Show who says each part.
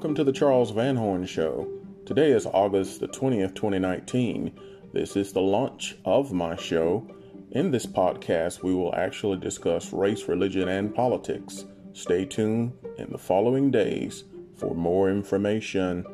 Speaker 1: Welcome to the Charles Van Horn Show. Today is August the 20th, 2019. This is the launch of my show. In this podcast, we will actually discuss race, religion, and politics. Stay tuned in the following days for more information.